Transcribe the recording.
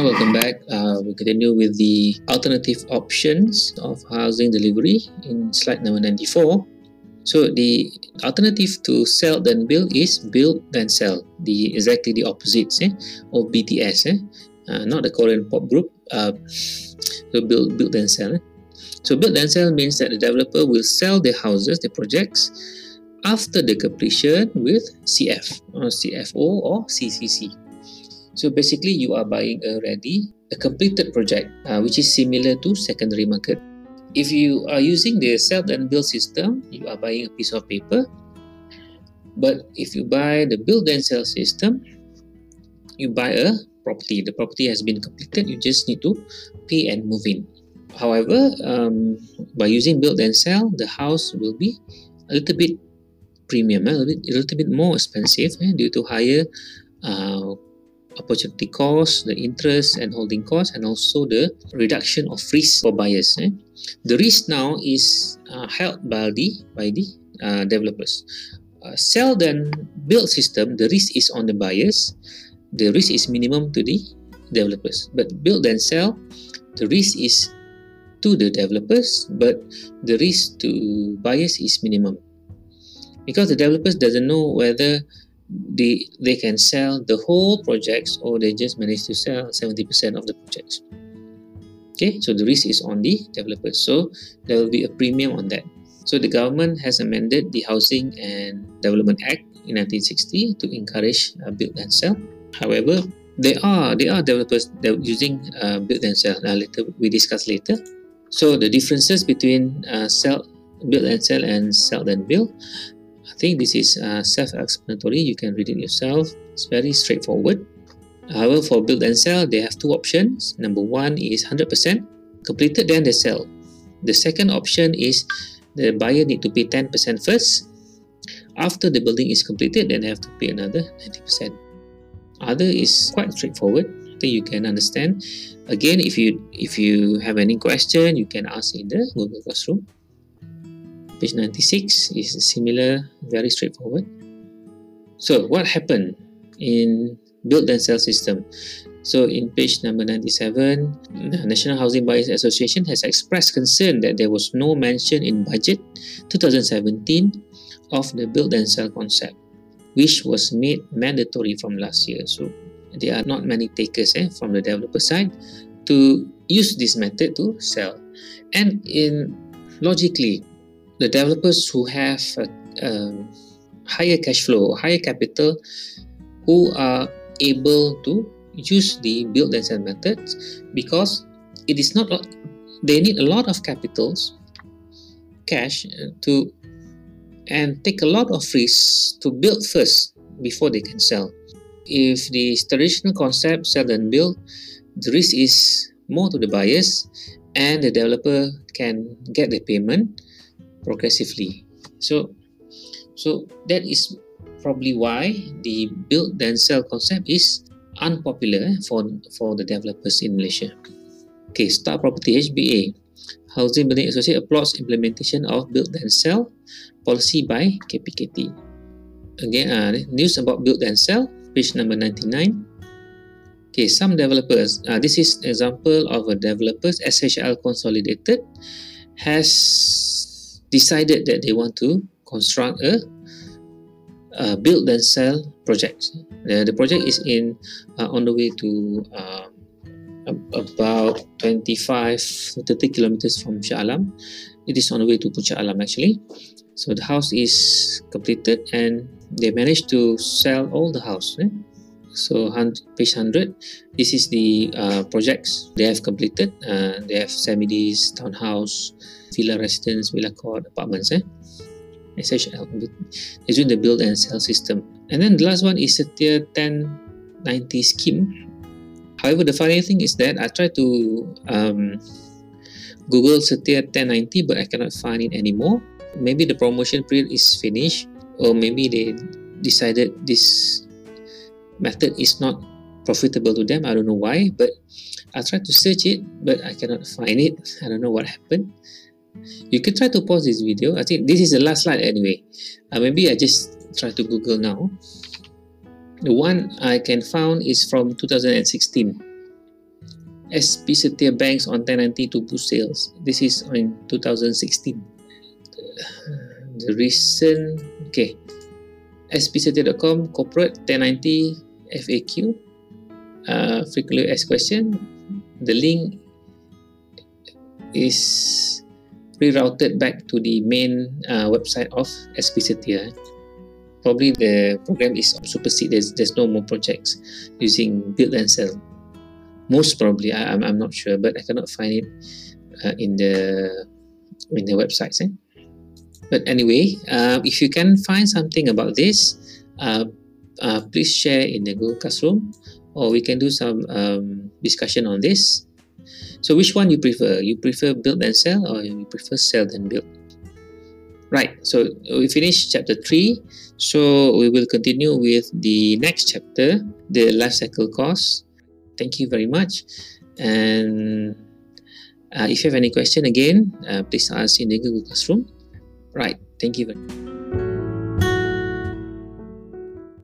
Hi, welcome back. Uh, we continue with the alternative options of housing delivery in slide number 94. So the alternative to sell then build is build then sell. The exactly the opposites eh, of BTS, eh? Uh, not the Korean pop group. Uh, so build build then sell. Eh? So build then sell means that the developer will sell the houses, the projects, after the completion with CF or CFO or CCC. So basically, you are buying a ready, a completed project, uh, which is similar to secondary market. If you are using the sell and build system, you are buying a piece of paper. But if you buy the build and sell system, you buy a property. The property has been completed. You just need to pay and move in. However, um, by using build and sell, the house will be a little bit premium, a little bit, a little bit more expensive eh, due to higher uh, opportunity cost, the interest and holding cost, and also the reduction of risk for buyers. Eh? The risk now is uh, held by the by the uh, developers. Uh, sell then build system, the risk is on the buyers. The risk is minimum to the developers. But build and sell, the risk is to the developers, but the risk to buyers is minimum. Because the developers doesn't know whether they they can sell the whole projects or they just manage to sell 70% of the projects. Okay so the risk is on the developers. So there will be a premium on that. So the government has amended the housing and development act in 1960 to encourage uh, build and sell. However there are there are developers that are using uh, build and sell uh, later we discuss later. So the differences between uh, sell build and sell and sell and build think this is uh, self-explanatory. You can read it yourself. It's very straightforward. However, for build and sell, they have two options. Number one is 100% completed, then they sell. The second option is the buyer need to pay 10% first. After the building is completed, then they have to pay another 90%. Other is quite straightforward. I think you can understand. Again, if you if you have any question, you can ask in the Google Classroom. Page 96 is similar, very straightforward. So what happened in build and sell system? So in page number 97, the National Housing Buyers Association has expressed concern that there was no mention in budget 2017 of the build and sell concept, which was made mandatory from last year. So there are not many takers eh, from the developer side to use this method to sell. And in logically, the developers who have a, um, higher cash flow, higher capital, who are able to use the build and sell methods because it is not they need a lot of capitals cash uh, to and take a lot of risks to build first before they can sell. If the traditional concept sell and build the risk is more to the buyers and the developer can get the payment progressively. So so that is probably why the build then sell concept is unpopular for for the developers in Malaysia. Okay Star Property HBA Housing Building Associate applauds implementation of build then sell policy by KPKT again uh, news about build and sell page number 99 okay some developers uh, this is example of a developers SHL consolidated has decided that they want to construct a, a build and sell project. The, the project is in uh, on the way to uh, about 25 30 kilometers from Shah Alam. It is on the way to Puncak Alam actually. So the house is completed and they managed to sell all the house. Eh? So page 100, this is the uh, projects they have completed. Uh, they have Semidis, townhouse, villa residence, villa court, apartments. Eh? SHL. Using the build and sell system. And then the last one is Setia 1090 scheme. However, the funny thing is that I tried to um, Google Setia 1090 but I cannot find it anymore. Maybe the promotion period is finished or maybe they decided this method is not profitable to them. I don't know why, but I tried to search it, but I cannot find it. I don't know what happened. You can try to pause this video. I think this is the last slide anyway. Uh, maybe I just try to Google now. The one I can found is from 2016. SP Setia Banks on 1090 to boost sales. This is in 2016. The recent, okay, spsetia.com corporate 1090 FAQ, uh, frequently asked question. The link is rerouted back to the main uh, website of SP Setia. Probably the program is superseded. There's, there's no more projects using build and sell. Most probably, I, I'm, I'm not sure, but I cannot find it uh, in the in the websites. Eh? But anyway, uh, if you can find something about this, uh, uh, please share in the Google Classroom, or we can do some um, discussion on this. So which one you prefer? You prefer build and sell or you prefer sell and build? Right, so we finished chapter 3. So we will continue with the next chapter, the life cycle cost. Thank you very much. And uh, if you have any question again, uh, please ask in the Google Classroom. Right, thank you very much.